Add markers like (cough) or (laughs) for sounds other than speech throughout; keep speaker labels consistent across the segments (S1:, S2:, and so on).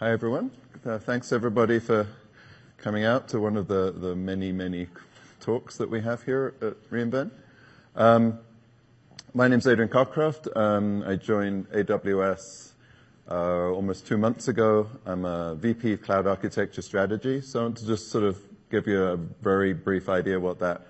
S1: Hi, everyone. Uh, thanks, everybody, for coming out to one of the the many, many talks that we have here at re:Invent. Um, my name's Adrian Cockcroft. Um, I joined AWS uh, almost two months ago. I'm a VP of Cloud Architecture Strategy. So I want to just sort of give you a very brief idea what that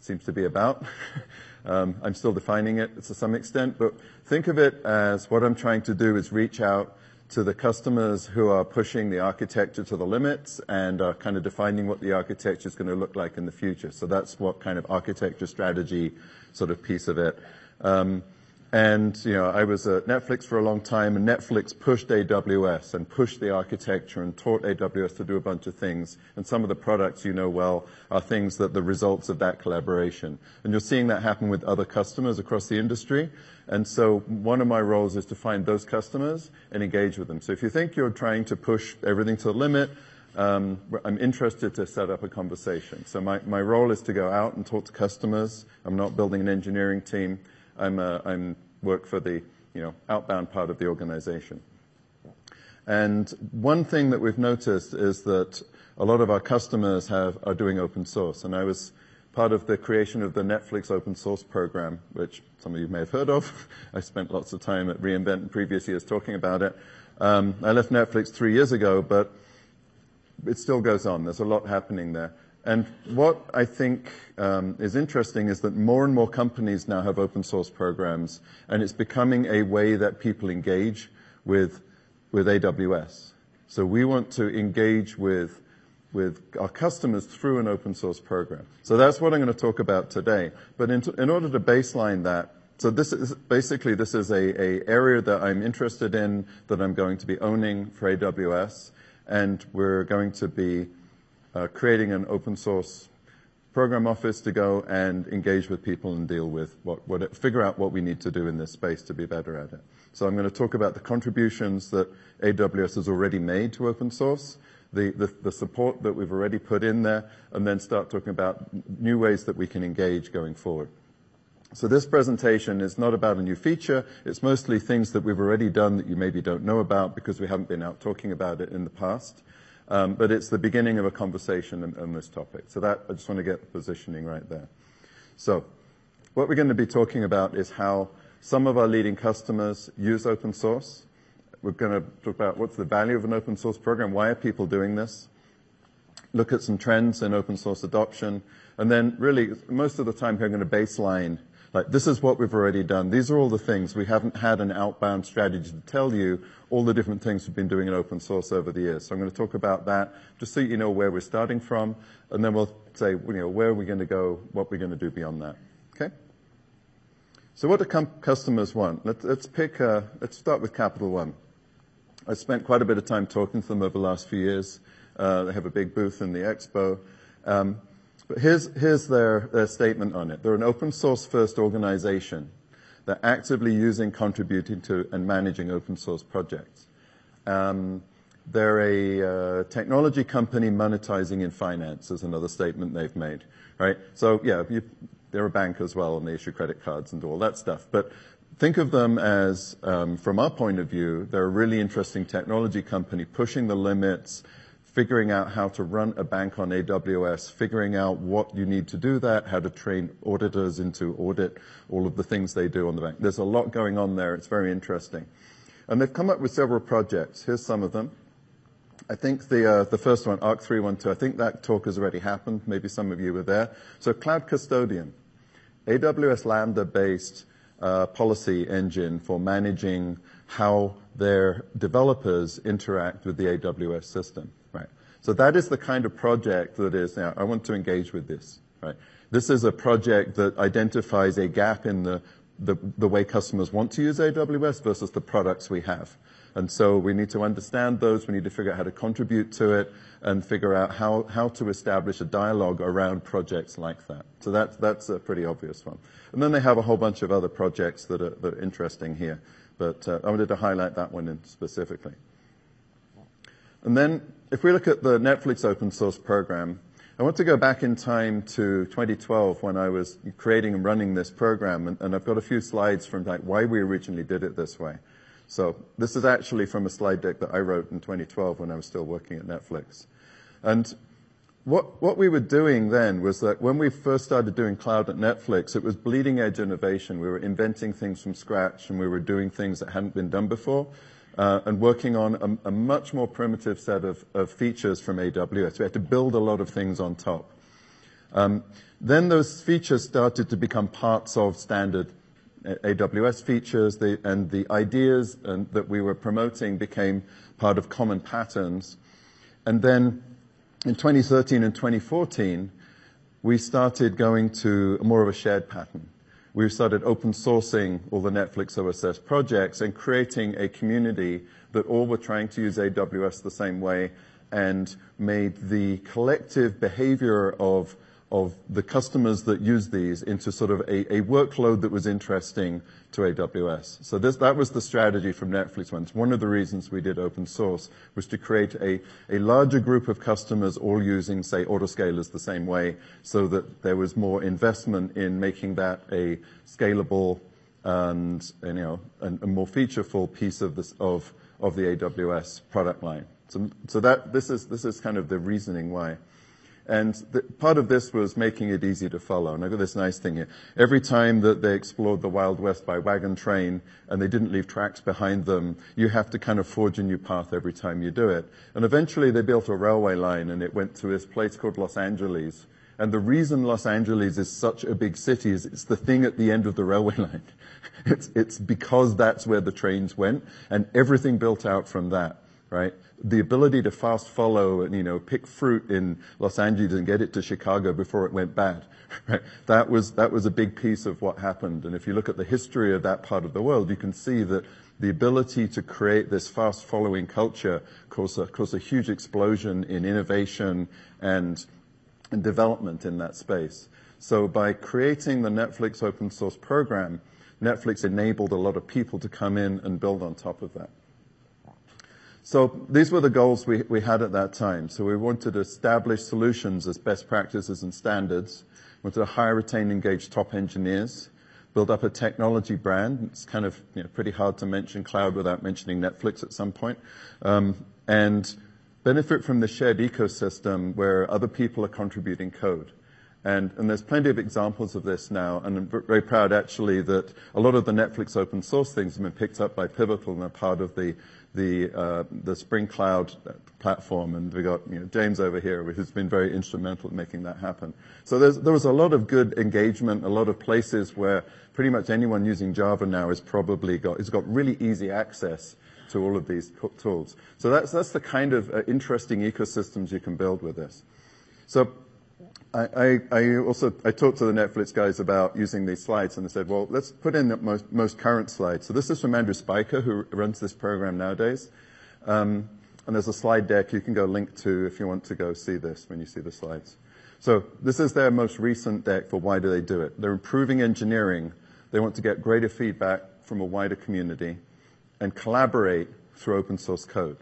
S1: seems to be about. (laughs) Um, I'm still defining it to some extent, but think of it as what I'm trying to do is reach out to the customers who are pushing the architecture to the limits and are kind of defining what the architecture is gonna look like in the future. So that's what kind of architecture strategy sort of piece of it. Um, And, you know, I was at Netflix for a long time, and Netflix pushed AWS and pushed the architecture and taught AWS to do a bunch of things. And some of the products you know well are things that the results of that collaboration. And you're seeing that happen with other customers across the industry. And so one of my roles is to find those customers and engage with them. So if you think you're trying to push everything to the limit, um, I'm interested to set up a conversation. So my, my role is to go out and talk to customers. I'm not building an engineering team. Uh, I'm work for the, you know, outbound part of the organization. And one thing that we've noticed is that a lot of our customers are doing open source. And I was part of the creation of the Netflix open source program, which some of you may have heard of. (laughs) I spent lots of time at re:Invent in previous years talking about it. Um, I left Netflix three years ago, but it still goes on. There's a lot happening there. And what I think um, is interesting is that more and more companies now have open source programs, and it's becoming a way that people engage with with AWS. So we want to engage with with our customers through an open source program. So that's what I'm gonna talk about today. But in order to baseline that, so this is basically this is a, a area that I'm interested in, that I'm going to be owning for AWS, and we're going to be Uh, creating an open source program office to go and engage with people and deal with figure out what we need to do in this space to be better at it. So I'm gonna talk about the contributions that AWS has already made to open source, the support that we've already put in there, and then start talking about new ways that we can engage going forward. So this presentation is not about a new feature. It's mostly things that we've already done that you maybe don't know about because we haven't been out talking about it in the past. Um, but it's the beginning of a conversation on this topic. So that, I just wanna get the positioning right there. So what we're gonna be talking about is how some of our leading customers use open source. We're gonna talk about what's the value of an open source program, why are people doing this, look at some trends in open source adoption, and then really, most of the time here, I'm gonna baseline, like, this is what we've already done. These are all the things. We haven't had an outbound strategy to tell you all the different things we've been doing in open source over the years. So I'm gonna talk about that just so you know where we're starting from, and then we'll say, you know, where are we gonna go, what we're gonna do beyond that. Okay? So what do customers want? Let's pick, uh, let's start with Capital One. I spent quite a bit of time talking to them over the last few years. Uh, they have a big booth in the expo. Um, But here's their statement on it. They're an open source first organization. They're actively using, contributing to, and managing open source projects. Um, they're a uh, technology company monetizing in finance is another statement they've made, right? So yeah, they're a bank as well, and they issue credit cards and all that stuff. But think of them as, um, from our point of view, they're a really interesting technology company pushing the limits, figuring out how to run a bank on AWS, figuring out what you need to do that, how to train auditors into audit all of the things they do on the bank. There's a lot going on there. It's very interesting. And they've come up with several projects. Here's some of them. I think the uh, first one, ARC-312, I think that talk has already happened. Maybe some of you were there. So Cloud Custodian, AWS Lambda-based uh, policy engine for managing how their developers interact with the AWS system, right? So that is the kind of project that is now, I want to engage with this, right? This is a project that identifies a gap in the the way customers want to use AWS versus the products we have. And so we need to understand those. We need to figure out how to contribute to it and figure out how to establish a dialogue around projects like that. So that, that's a pretty obvious one. And then they have a whole bunch of other projects that are interesting here, but uh, I wanted to highlight that one specifically. And then if we look at the Netflix open source program, I want to go back in time to 2012 when I was creating and running this program, and I've got a few slides from, like, why we originally did it this way. So this is actually from a slide deck that I wrote in 2012 when I was still working at Netflix. And what, what we were doing then was that when we first started doing cloud at Netflix, it was bleeding edge innovation. We were inventing things from scratch and we were doing things that hadn't been done before. Uh, and working on a, a, much more primitive set of, of, features from AWS. We had to build a lot of things on top. Um, then those features started to become parts of standard AWS features, the, and the ideas and, that we were promoting became part of common patterns. And then in 2013 and 2014, we started going to more of a shared pattern. We started open sourcing all the Netflix OSS projects and creating a community that all were trying to use AWS the same way and made the collective behavior of of the customers that use these into sort of a, workload that was interesting to AWS. So that was the strategy from Netflix once. One of the reasons we did open source was to create a, larger group of customers all using, say, autoscalers the same way so that there was more investment in making that a scalable and, you know, a more featureful piece of this, of, the AWS product line. So, so that, this is, this is kind of the reasoning why. And the, part of this was making it easy to follow. And I've got this nice thing here. Every time that they explored the Wild West by wagon train and they didn't leave tracks behind them, you have to kind of forge a new path every time you do it. And eventually they built a railway line and it went to this place called Los Angeles. And the reason Los Angeles is such a big city is it's the thing at the end of the railway (laughs) line. It's, it's because that's where the trains went and everything built out from that, right? the ability to fast follow and, you know, pick fruit in Los Angeles and get it to Chicago before it went bad. (laughs) Right? That was, that was a big piece of what happened. And if you look at the history of that part of the world, you can see that the ability to create this fast following culture caused a, caused a huge explosion in innovation and, and development in that space. So by creating the Netflix open source program, Netflix enabled a lot of people to come in and build on top of that. So these were the goals we, had at that time. So we wanted to establish solutions as best practices and standards. We wanted to hire, retain, engage top engineers, build up a technology brand. It's kind of you know, pretty hard to mention cloud without mentioning Netflix at some point. Um, and benefit from the shared ecosystem where other people are contributing code. And, there's plenty of examples of this now, and I'm very proud actually that a lot of the Netflix open source things have been picked up by Pivotal and are part of the the uh, the Spring Cloud platform, and we got you know, James over here, who's been very instrumental in making that happen. So there was a lot of good engagement, a lot of places where pretty much anyone using Java now has probably got has got really easy access to all of these tools. So that's that's the kind of uh, interesting ecosystems you can build with this. So I, I, also I talked to the Netflix guys about using these slides, and they said, "Well, let's put in the most, most current slide." So this is from Andrew Spyker, who runs this program nowadays. Um, and there's a slide deck you can go link to if you want to go see this when you see the slides. So this is their most recent deck for why do they do it. They're improving engineering. They want to get greater feedback from a wider community and collaborate through open source code.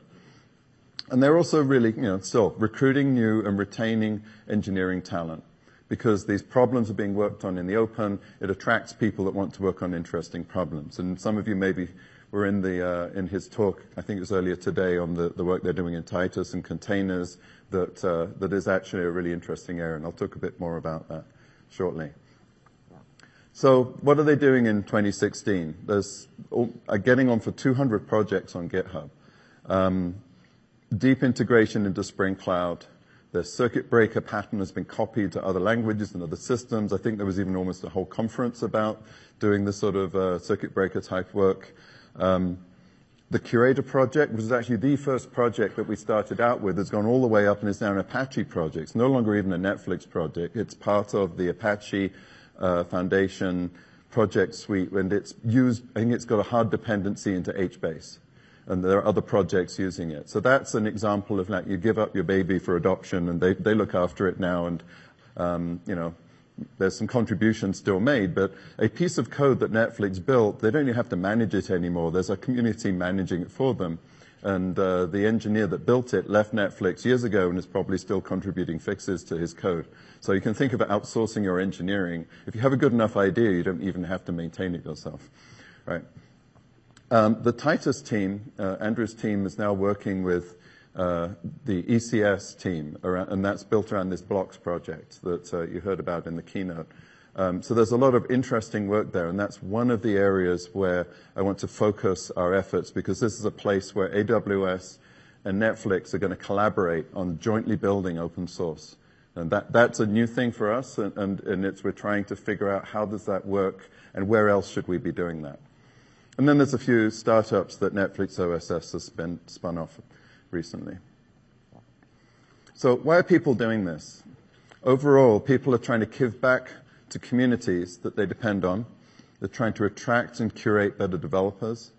S1: And they're also really, you know, still recruiting new and retaining engineering talent because these problems are being worked on in the open. It attracts people that want to work on interesting problems. And some of you maybe were in the uh, in his talk, I think it was earlier today, on the, the work they're doing in Titus and containers. That uh, that is actually a really interesting area, and I'll talk a bit more about that shortly. So, what are they doing in 2016? There's uh, getting on for 200 projects on GitHub. Um, deep integration into Spring Cloud. The circuit breaker pattern has been copied to other languages and other systems. I think there was even almost a whole conference about doing this sort of uh, circuit breaker type work. Um, the Curator project which was actually the first project that we started out with. It's gone all the way up and is now an Apache project. It's no longer even a Netflix project. It's part of the Apache uh, Foundation project suite, and it's used. I think it's got a hard dependency into HBase and there are other projects using it. So that's an example of like you give up your baby for adoption and they, they look after it now and, um, you know, there's some contributions still made, but a piece of code that Netflix built, they don't even have to manage it anymore. There's a community managing it for them. And uh, the engineer that built it left Netflix years ago and is probably still contributing fixes to his code. So you can think about outsourcing your engineering. If you have a good enough idea, you don't even have to maintain it yourself, right? Um, the Titus team, uh, Andrew's team, is now working with uh, the ECS team, around, and that's built around this Blox project that uh, you heard about in the keynote. Um, so there's a lot of interesting work there, and that's one of the areas where I want to focus our efforts because this is a place where AWS and Netflix are going to collaborate on jointly building open source. And that, that's a new thing for us, and, and, and it's, we're trying to figure out how does that work and where else should we be doing that. And then there's a few startups that Netflix OSS has spin, spun off recently. So why are people doing this? Overall, people are trying to give back to communities that they depend on. They're trying to attract and curate better developers.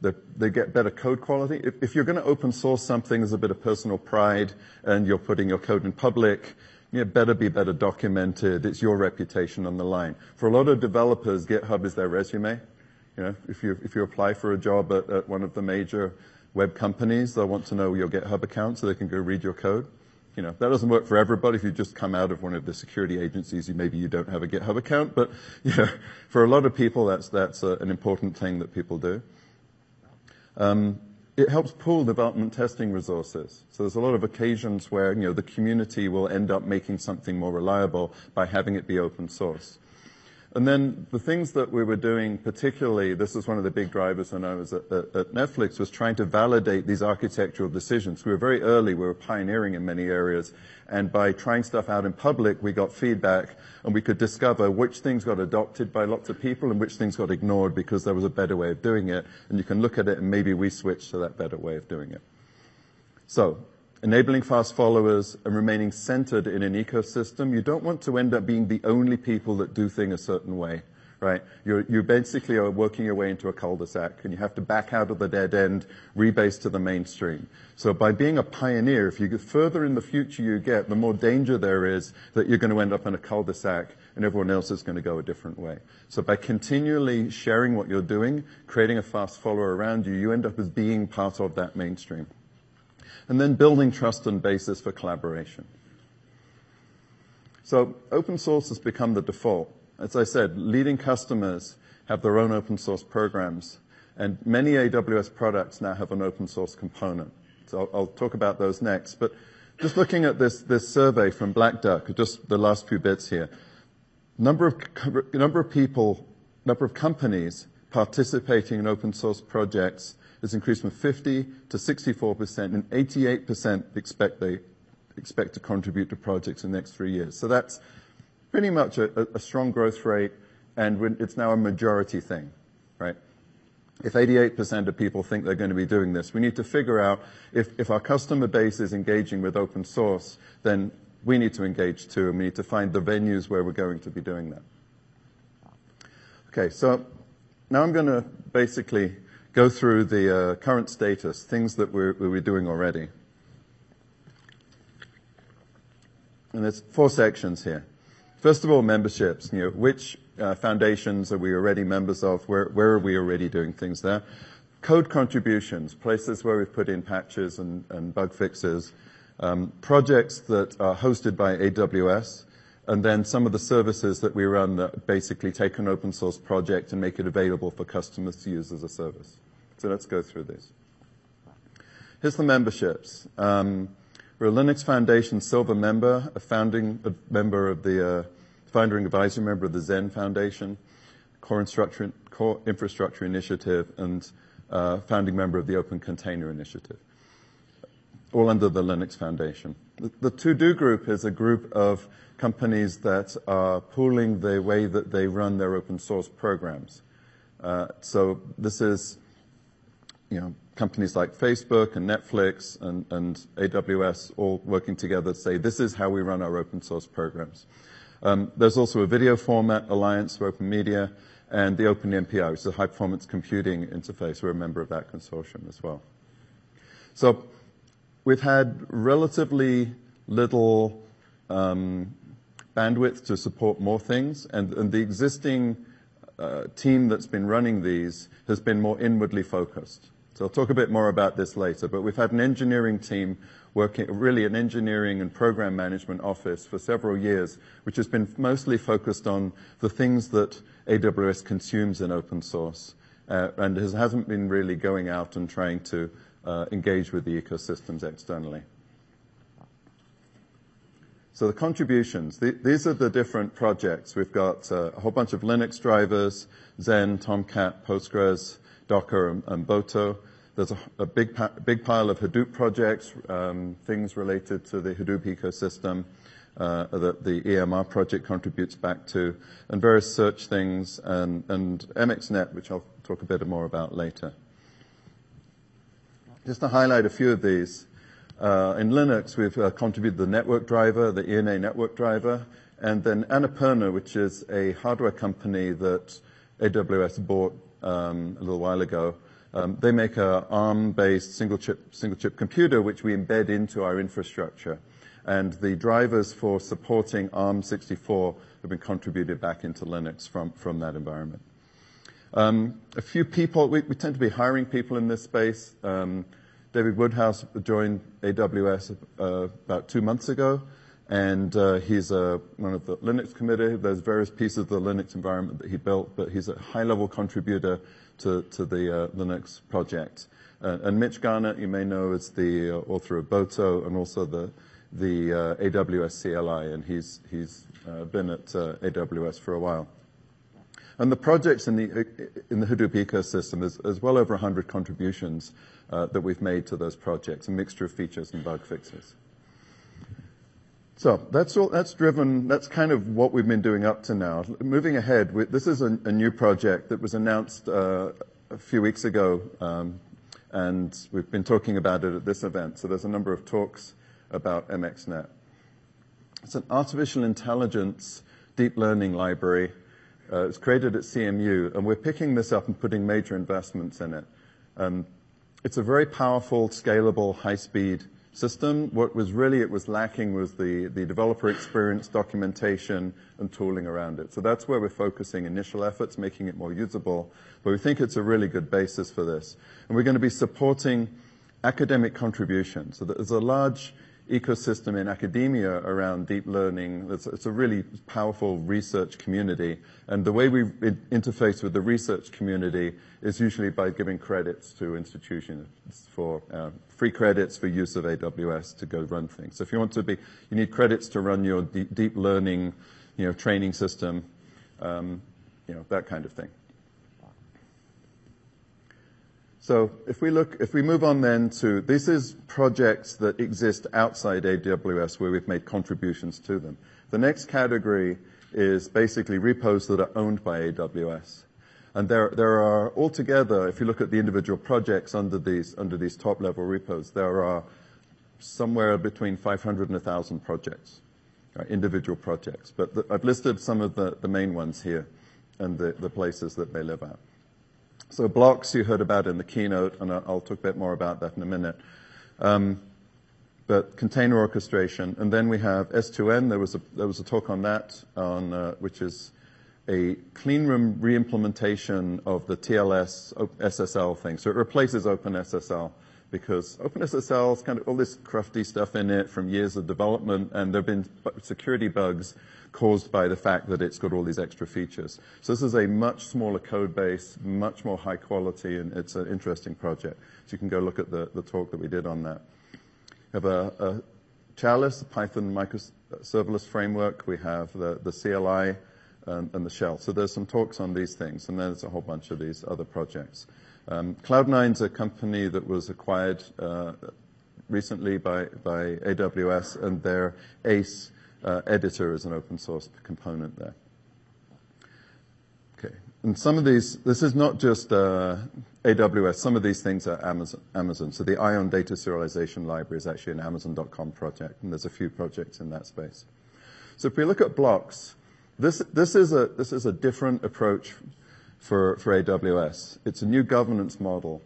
S1: They're, they get better code quality. If, if you're going to open source something, there's a bit of personal pride, and you're putting your code in public. It better be better documented. It's your reputation on the line. For a lot of developers, GitHub is their resume. You know, if you if you apply for a job at, at one of the major web companies, they'll want to know your GitHub account so they can go read your code. You know, that doesn't work for everybody. If you just come out of one of the security agencies, you, maybe you don't have a GitHub account. But (laughs) you know, for a lot of people, that's that's a, an important thing that people do. Um, it helps pool development testing resources. So there's a lot of occasions where you know the community will end up making something more reliable by having it be open source. And then the things that we were doing, particularly, this is one of the big drivers when I was at, Netflix, was trying to validate these architectural decisions. We were very early, we were pioneering in many areas, and by trying stuff out in public, we got feedback, and we could discover which things got adopted by lots of people and which things got ignored because there was a better way of doing it, and you can look at it and maybe we switch to that better way of doing it. Enabling fast followers and remaining centered in an ecosystem. You don't want to end up being the only people that do things a certain way, right? You're, you basically are working your way into a cul-de-sac and you have to back out of the dead end, rebase to the mainstream. So by being a pioneer, if you get further in the future you get, the more danger there is that you're going to end up in a cul-de-sac and everyone else is going to go a different way. So by continually sharing what you're doing, creating a fast follower around you, you end up as being part of that mainstream and then building trust and basis for collaboration. So open source has become the default. As I said, leading customers have their own open source programs, and many AWS products now have an open source component. So I'll, talk about those next. But just looking at this, this survey from Black Duck, just the last few bits here. Number of, number of people, number of companies participating in open source projects has increased from 50 to 64%, and 88% expect they expect to contribute to projects in the next three years. So that's pretty much a, strong growth rate, and it's now a majority thing, right? If 88% of people think they're going to be doing this, we need to figure out if, if our customer base is engaging with open source, then we need to engage too, and we need to find the venues where we're going to be doing that. Okay, so now I'm going to basically go through the uh, current status, things that we're, we're doing already. And there's four sections here. First of all, memberships. You know, which uh, foundations are we already members of? Where, where are we already doing things there? Code contributions, places where we've put in patches and, and bug fixes. Um, projects that are hosted by AWS, and then some of the services that we run that basically take an open source project and make it available for customers to use as a service. So let's go through these. Here's the memberships. Um, we're a Linux Foundation Silver member, a founding a member of the uh, founding advisory member of the Xen Foundation, core, core infrastructure initiative, and uh, founding member of the Open Container Initiative, all under the Linux Foundation. The, the To-Do group is a group of companies that are pooling the way that they run their open source programs. Uh, so this is you know, companies like Facebook and Netflix and, and AWS all working together to say this is how we run our open source programs. Um, there's also a video format alliance for open media and the Open MPI, which is a high performance computing interface. We're a member of that consortium as well. So we've had relatively little um, bandwidth to support more things, and, the existing uh, team that's been running these has been more inwardly focused. So I'll talk a bit more about this later, but we've had an engineering team working, really an engineering and program management office for several years, which has been mostly focused on the things that AWS consumes in open source uh, and has, hasn't been really going out and trying to engage with the ecosystems externally. So the contributions, the, these are the different projects. We've got uh, a whole bunch of Linux drivers, Xen, Tomcat, Postgres, Docker, and, Boto. There's a, big, pile of Hadoop projects, um, things related to the Hadoop ecosystem uh, that the EMR project contributes back to, and various search things, and MXNet, which I'll talk a bit more about later. Just to highlight a few of these. Uh, in Linux, we've uh, contributed the network driver, the ENA network driver, and then Annapurna, which is a hardware company that AWS bought um, a little while ago. Um, they make a ARM-based single chip, single chip computer, which we embed into our infrastructure. And the drivers for supporting ARM64 have been contributed back into Linux from, from that environment. Um, a few people, we, tend to be hiring people in this space. Um, David Woodhouse joined AWS uh, about two months ago, and uh, he's uh, one of the Linux committee. There's various pieces of the Linux environment that he built, but he's a high-level contributor to, the Linux project. And Mitch Garnaat, you may know, is the author of Boto and also the AWS CLI, and he's been at AWS for a while. And the projects in the in the Hadoop ecosystem, there's well over 100 contributions uh, that we've made to those projects, a mixture of features and bug fixes. So that's all, that's driven, that's kind of what we've been doing up to now. Moving ahead, this is a, a, new project that was announced uh, a few weeks ago, um, and we've been talking about it at this event. So there's a number of talks about MXNet. It's an artificial intelligence deep learning library. Uh, it's created at CMU, and we're picking this up and putting major investments in it. Um, it's a very powerful, scalable, high-speed system. What was really it was lacking was the, the developer experience, documentation, and tooling around it. So that's where we're focusing initial efforts, making it more usable. But we think it's a really good basis for this. And we're going to be supporting academic contributions. So there's a large ecosystem in academia around deep learning. It's, a really powerful research community. And the way we interface with the research community is usually by giving credits to institutions for uh, free credits for use of AWS to go run things. So if you want to be, you need credits to run your deep, deep learning, you know, training system, um, you know, that kind of thing. So if we look, if we move on then to, this is projects that exist outside AWS where we've made contributions to them. The next category is basically repos that are owned by AWS. And there, there are altogether, if you look at the individual projects under these, under these top level repos, there are somewhere between 500 and 1,000 projects, right, individual projects. But the, I've listed some of the, the main ones here and the, the places that they live at. So Blox you heard about in the keynote, and I'll talk a bit more about that in a minute. Um, but container orchestration, and then we have S2N. There was a there was a talk on that, on uh, which is a clean room reimplementation of the TLS SSL thing. So it replaces OpenSSL because OpenSSL has kind of all this crufty stuff in it from years of development, and there have been security bugs caused by the fact that it's got all these extra features. So this is a much smaller code base, much more high quality, and it's an interesting project. So you can go look at the, the talk that we did on that. We have a, a Chalice, a Python microserverless framework. We have the, the CLI and, and, the shell. So there's some talks on these things, and then there's a whole bunch of these other projects. Um, Cloud9's a company that was acquired uh, recently by, AWS, and their ACE uh, editor is an open source component there. Okay. And some of these, this is not just uh, AWS, some of these things are Amazon. So the Ion Data Serialization Library is actually an Amazon.com project, and there's a few projects in that space. So if we look at Blox, is, this is a different approach for, for AWS. It's a new governance model.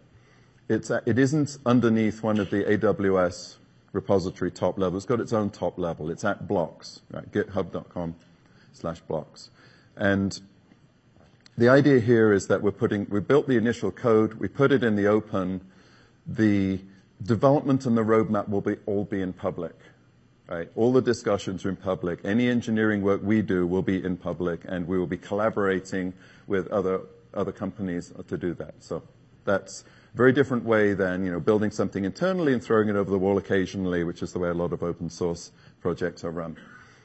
S1: It's, it isn't underneath one of the AWS repository top level. It's got its own top level. It's at Blox, right? github.com slash Blox. And the idea here is that we're putting, we built the initial code, we put it in the open, the development and the roadmap will be all be in public. Right? All the discussions are in public. Any engineering work we do will be in public, and we will be collaborating with other other companies to do that. So that's a very different way than, you know, building something internally and throwing it over the wall occasionally, which is the way a lot of open source projects are run.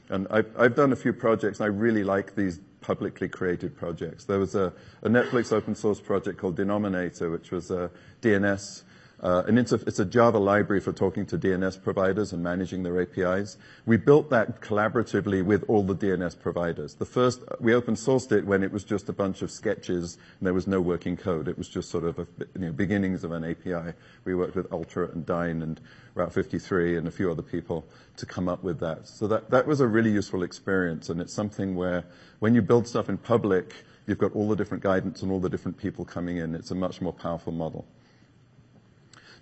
S1: And I've, done a few projects, and I really like these publicly created projects. There was a, a Netflix open source project called Denominator, which was a DNS uh, it's a Java library for talking to DNS providers and managing their APIs. We built that collaboratively with all the DNS providers. The first, we open sourced it when it was just a bunch of sketches and there was no working code. It was just sort of a, you know, beginnings of an API. We worked with Ultra and Dyn and Route 53 and a few other people to come up with that. So that, that was a really useful experience and it's something where when you build stuff in public, you've got all the different guidance and all the different people coming in. It's a much more powerful model.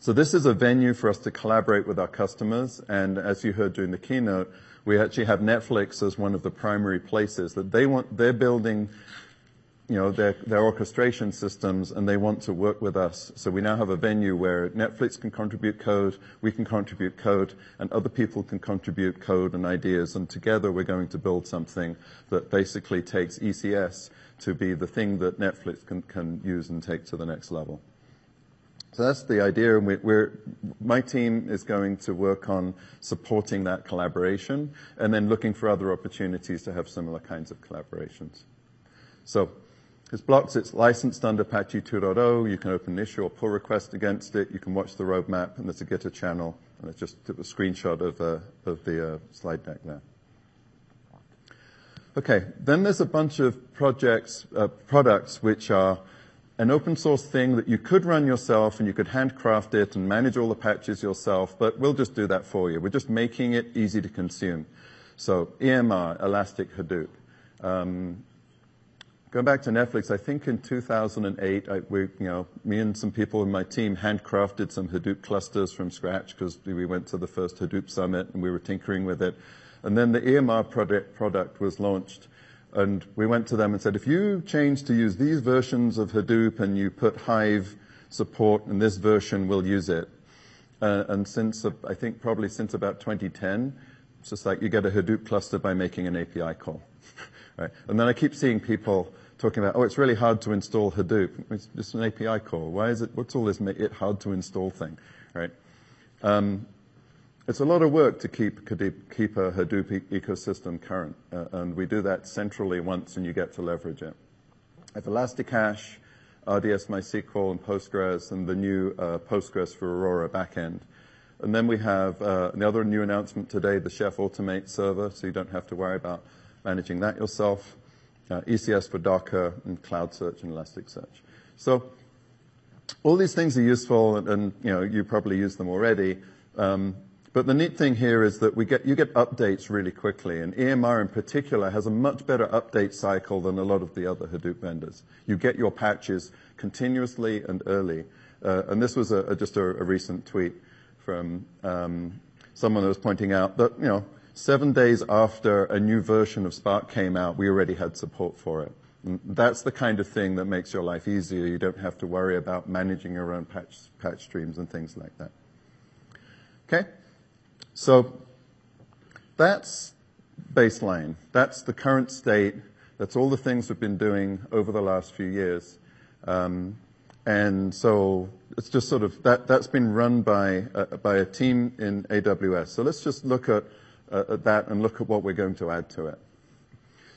S1: So this is a venue for us to collaborate with our customers. And as you heard during the keynote, we actually have Netflix as one of the primary places that they're building, you know, their, orchestration systems and they want to work with us. So we now have a venue where Netflix can contribute code, we can contribute code, and other people can contribute code and ideas. And together we're going to build something that basically takes ECS to be the thing that Netflix can use and take to the next level. So that's the idea, and we're, my team is going to work on supporting that collaboration and then looking for other opportunities to have similar kinds of collaborations. So it's Blox, it's licensed under Apache 2.0. You can open an issue or pull request against it. You can watch the roadmap, and there's a Gitter channel, and it's just a screenshot of, uh, of the uh, slide deck there. Okay, then there's a bunch of projects, uh, products which are an open source thing that you could run yourself and you could handcraft it and manage all the patches yourself, but we'll just do that for you. We're just making it easy to consume. So EMR, Elastic Hadoop. Um, going back to Netflix, I think in 2008, I, we, you know, me and some people in my team handcrafted some Hadoop clusters from scratch because we went to the first Hadoop summit and we were tinkering with it. And then the EMR product, product was launched and we went to them and said, if you change to use these versions of Hadoop and you put Hive support in this version, we'll use it. Uh, and since, uh, I think probably since about 2010, it's just like you get a Hadoop cluster by making an API call. (laughs) right? And then I keep seeing people talking about, oh, it's really hard to install Hadoop. It's just an API call. Why is it, what's all this it hard to install thing, right? Um, it's a lot of work to keep, keep a Hadoop ecosystem current, uh, and we do that centrally once and you get to leverage it. I have Elasticache, RDS MySQL, and Postgres, and the new uh, Postgres for Aurora backend. And then we have uh, another new announcement today, the Chef Automate server, so you don't have to worry about managing that yourself. Uh, ECS for Docker and Cloud Search and Elasticsearch. So all these things are useful, and, and you know you probably use them already. Um, the neat thing here is that you get updates really quickly, and EMR in particular has a much better update cycle than a lot of the other Hadoop vendors. You get your patches continuously and early. Uh, and this was just a, recent tweet from um, someone that was pointing out that, you know, seven days after a new version of Spark came out, we already had support for it. And that's the kind of thing that makes your life easier. You don't have to worry about managing your own patch, patch streams and things like that. Okay? So that's baseline. That's the current state. That's all the things we've been doing over the last few years. Um, and so it's just sort of that, that's been run by, uh, by a team in AWS. So let's just look at, uh, at that and look at what we're going to add to it.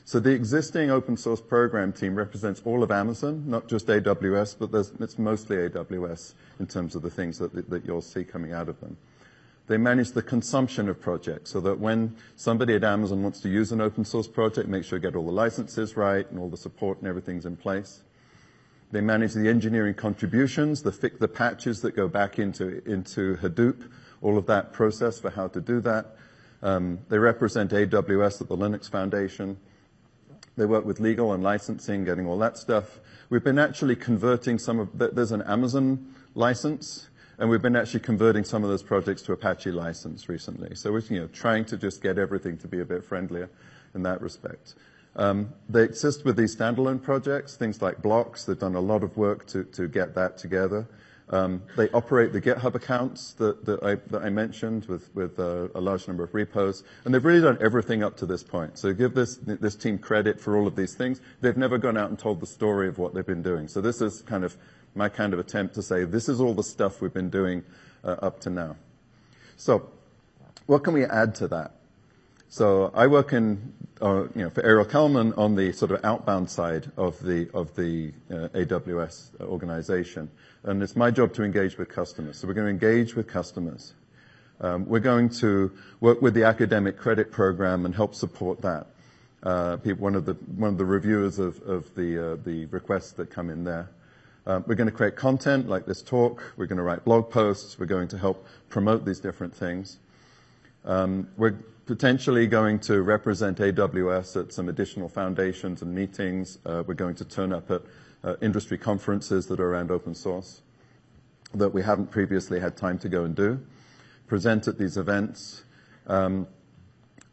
S1: So the existing open source program team represents all of Amazon, not just AWS, but it's mostly AWS in terms of the things that, that you'll see coming out of them. They manage the consumption of projects so that when somebody at Amazon wants to use an open source project, make sure you get all the licenses right and all the support and everything's in place. They manage the engineering contributions, the, the patches that go back into, into Hadoop, all of that process for how to do that. Um, they represent AWS at the Linux Foundation. They work with legal and licensing, getting all that stuff. We've been actually converting some of, there's an Amazon license and we've been actually converting some of those projects to Apache license recently. So we're you know, trying to just get everything to be a bit friendlier in that respect. Um, they exist with these standalone projects, things like Blox. They've done a lot of work to, to get that together. Um, they operate the GitHub accounts that, that, I, that I, mentioned with, with uh, a large number of repos, and they've really done everything up to this point. So give this, this team credit for all of these things. They've never gone out and told the story of what they've been doing. So this is kind of my kind of attempt to say this is all the stuff we've been doing uh, up to now. So what can we add to that? So I work in, uh, you know, for Ariel Kelman on the sort of outbound side of the of the uh, AWS organization, and it's my job to engage with customers. So we're going to engage with customers. Um, we're going to work with the academic credit program and help support that. Uh, people, one of the one of the reviewers of of the uh, the requests that come in there. Um, we're going to create content like this talk. We're going to write blog posts. We're going to help promote these different things. Um, we're potentially going to represent AWS at some additional foundations and meetings. Uh, we're going to turn up at uh, industry conferences that are around open source that we haven't previously had time to go and do. Present at these events. Um,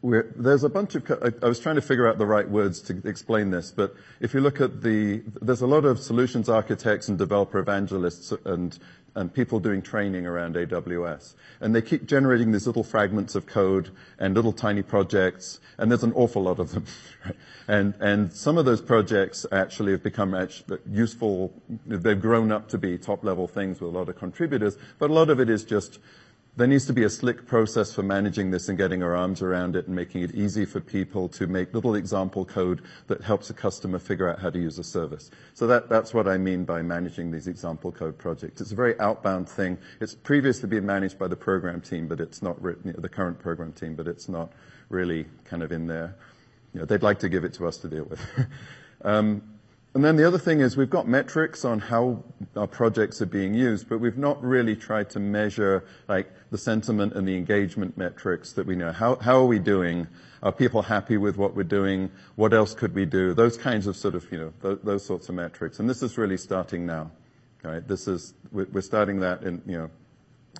S1: there's a bunch of, I, I was trying to figure out the right words to explain this, but if you look at the, there's a lot of solutions architects and developer evangelists and and people doing training around AWS. And they keep generating these little fragments of code and little tiny projects, and there's an awful lot of them. (laughs) and, and some of those projects actually have become useful, they've grown up to be top level things with a lot of contributors, but a lot of it is just there needs to be a slick process for managing this and getting our arms around it and making it easy for people to make little example code that helps a customer figure out how to use a service. So that, that's what I mean by managing these example code projects. It's a very outbound thing. It's previously been managed by the program team, but it's not written, the current program team, but it's not really kind of in there. They'd like to give it to us to deal with. (laughs) um, and then the other thing is we've got metrics on how our projects are being used, but we've not really tried to measure like the sentiment and the engagement metrics that we know. How, how are we doing? Are people happy with what we're doing? What else could we do? Those kinds of sort of, you know, those, those sorts of metrics. And this is really starting now. Right? This is, we're starting that in, you know,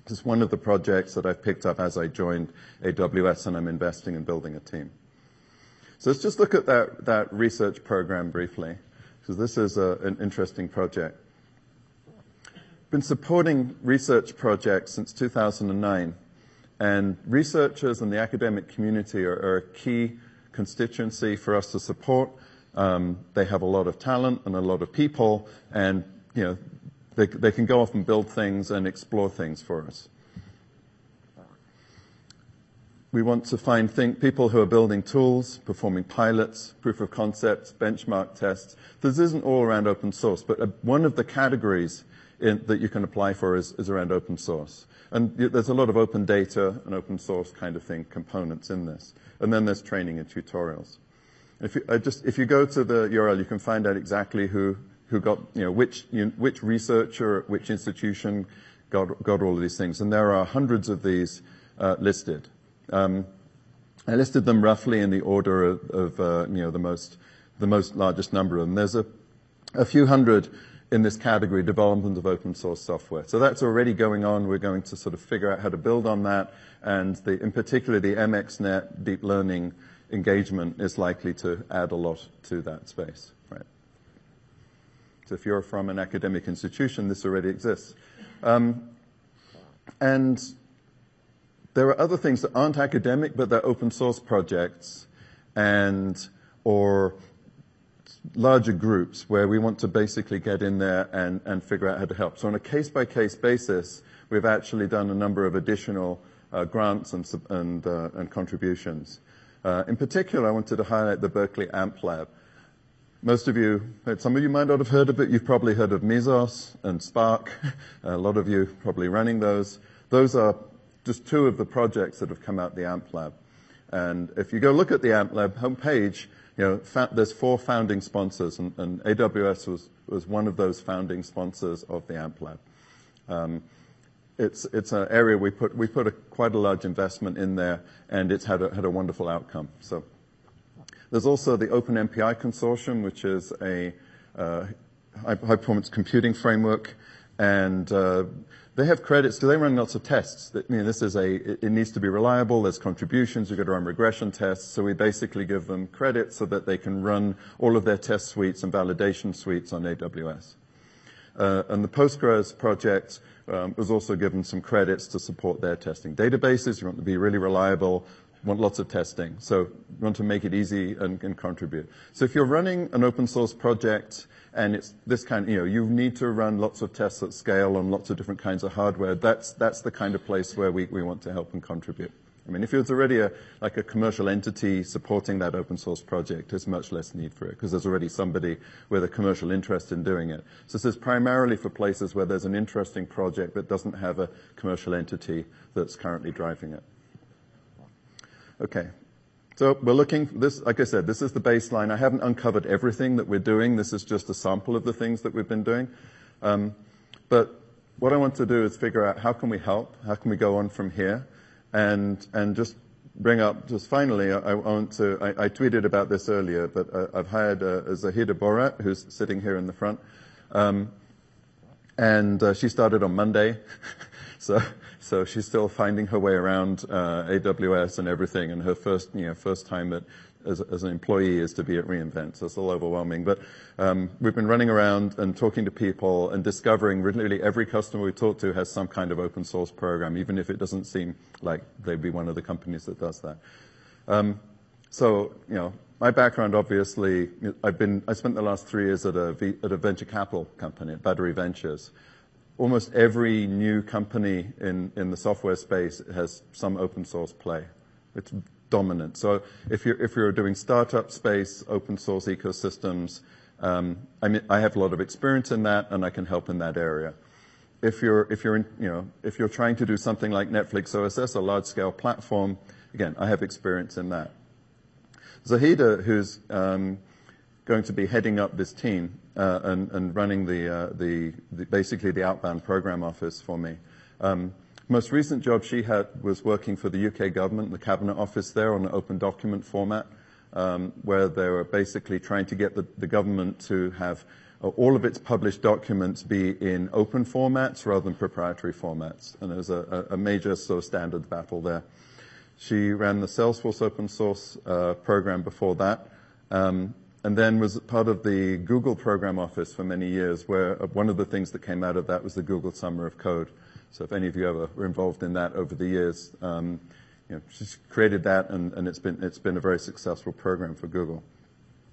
S1: this is one of the projects that I've picked up as I joined AWS and I'm investing in building a team. So let's just look at that, that research program briefly because this is a, an interesting project. Been supporting research projects since 2009, and researchers and the academic community are, are a key constituency for us to support. Um, they have a lot of talent and a lot of people, and you know they, they can go off and build things and explore things for us. We want to find think, people who are building tools, performing pilots, proof of concepts, benchmark tests. This isn't all around open source, but uh, one of the categories in, that you can apply for is, is around open source. And there's a lot of open data and open source kind of thing components in this. And then there's training and tutorials. If you, just, if you go to the URL, you can find out exactly who, who got, you know, which, you which researcher, which institution got, got all of these things. And there are hundreds of these uh, listed. Um, I listed them roughly in the order of, of uh, you know, the most, the most largest number of them. There's a, a few hundred in this category, development of open source software. So that's already going on. We're going to sort of figure out how to build on that. And the, in particular, the MXNet deep learning engagement is likely to add a lot to that space, right? So if you're from an academic institution, this already exists. Um, and there are other things that aren't academic, but they're open source projects and, or larger groups where we want to basically get in there and, and figure out how to help. So on a case-by-case basis, we've actually done a number of additional uh, grants and, and, uh, and contributions. Uh, in particular, I wanted to highlight the Berkeley AMP Lab. Most of you, some of you might not have heard of it. You've probably heard of Mesos and Spark. (laughs) a lot of you probably running those. Those are just two of the projects that have come out the AMP Lab. And if you go look at the AMP Lab homepage, you know, fa- there's four founding sponsors, and, and, AWS was, was one of those founding sponsors of the AMP Lab. Um, it's, it's an area we put, we put a, quite a large investment in there, and it's had a, had a wonderful outcome. So there's also the Open MPI Consortium, which is a uh, high performance computing framework, and uh, they have credits. Do they run lots of tests? I mean, this is a, it needs to be reliable. There's contributions. You've got to run regression tests. So we basically give them credit so that they can run all of their test suites and validation suites on AWS. Uh, and the Postgres project um, was also given some credits to support their testing. Databases, you want to be really reliable, want lots of testing. So you want to make it easy and, and contribute. So if you're running an open source project and it's this kind, you know, you need to run lots of tests at scale on lots of different kinds of hardware, that's, that's the kind of place where we, we want to help and contribute. I mean, if it's already a, like a commercial entity supporting that open source project, there's much less need for it because there's already somebody with a commercial interest in doing it. So this is primarily for places where there's an interesting project that doesn't have a commercial entity that's currently driving it. Okay. So we're looking, this, like I said, this is the baseline. I haven't uncovered everything that we're doing. This is just a sample of the things that we've been doing. Um, but what I want to do is figure out how can we help? How can we go on from here? And, and just bring up, just finally, I, want to, I, I, tweeted about this earlier, but uh, I've hired uh, Zaheda Bhorat, who's sitting here in the front. Um, and uh, she started on Monday. (laughs) so, so she's still finding her way around uh, AWS and everything. And her first, you know, first time at as, as, an employee is to be at reInvent. So it's a little overwhelming. But um, we've been running around and talking to people and discovering really every customer we talk to has some kind of open source program, even if it doesn't seem like they'd be one of the companies that does that. Um, so, you know, my background, obviously, I've been, I spent the last three years at a, at a venture capital company, at Battery Ventures. Almost every new company in, in the software space has some open source play. It's dominant. So if you're, if you're doing startup space, open source ecosystems, um, I mean, I have a lot of experience in that and I can help in that area. If you're, if you're, in, you know, if you're trying to do something like Netflix OSS, a large scale platform, again, I have experience in that. Zaheda, who's um, going to be heading up this team uh, and, and, running the, uh, the, the, basically the outbound program office for me. Um, most recent job she had was working for the UK government, the Cabinet Office there on an open document format, um, where they were basically trying to get the, the government to have uh, all of its published documents be in open formats rather than proprietary formats. And there was a, a major sort of standards battle there. She ran the Salesforce open source uh, program before that. Um, and then was part of the Google program office for many years, where uh, one of the things that came out of that was the Google Summer of Code. So if any of you ever were involved in that over the years, um, you know, she's created that and, and, it's been it's been a very successful program for Google.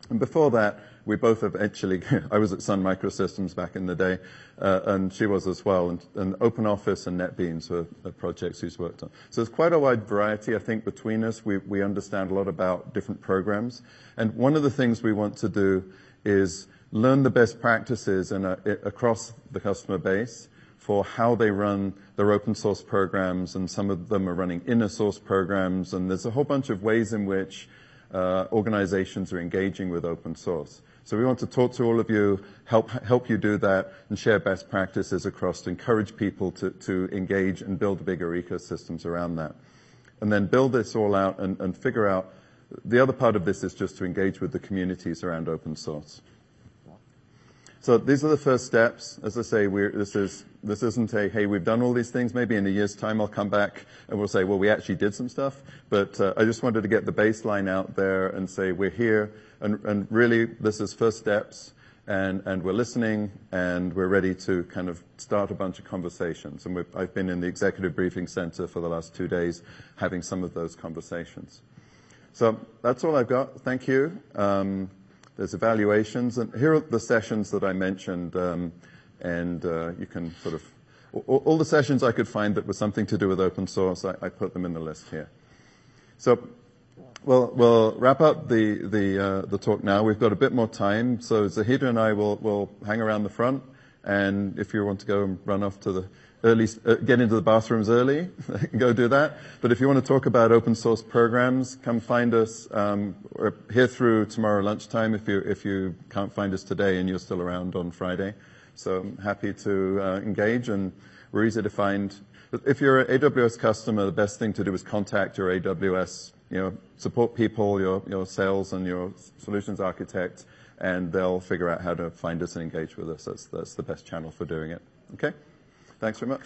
S1: And before that, we both have actually, (laughs) I was at Sun Microsystems back in the day, uh, and she was as well, and, and OpenOffice and NetBeans were, projects she's worked on. So there's quite a wide variety, I think, between us. We, we understand a lot about different programs. And one of the things we want to do is learn the best practices in a, across the customer base for how they run their open source programs, and some of them are running inner source programs, and there's a whole bunch of ways in which uh, Uh, organizations are engaging with open source. So we want to talk to all of you, help help you do that, and share best practices across to encourage people to, engage and build bigger ecosystems around that. And then build this all out and figure out the other part of this is just to engage with the communities around open source. So these are the first steps. As I say, this is this isn't a hey, we've done all these things. Maybe in a year's time I'll come back and we'll say, well, we actually did some stuff. But uh, I just wanted to get the baseline out there and say we're here, and, and really this is first steps, and and we're listening and we're ready to kind of start a bunch of conversations. And I've been in the executive briefing center for the last two days, having some of those conversations. So that's all I've got. Thank you. Um, there's evaluations, and here are the sessions that I mentioned, um, and uh, you can sort of all, all, the sessions I could find that were something to do with open source, I, I put them in the list here. So we'll, we'll wrap up the the, uh, the talk now. We've got a bit more time, so Zaheda and I will will hang around the front, and if you want to go and run off to the early, uh, get into the bathrooms early, (laughs) go do that. But if you want to talk about open source programs, come find us. Um, here through tomorrow lunchtime if you, if you can't find us today and you're still around on Friday. So I'm happy to uh, engage and we're easy to find. If you're an AWS customer, the best thing to do is contact your AWS, you know, support people, your, your sales and your solutions architect, and they'll figure out how to find us and engage with us. That's, that's the best channel for doing it. Okay? Thanks very much.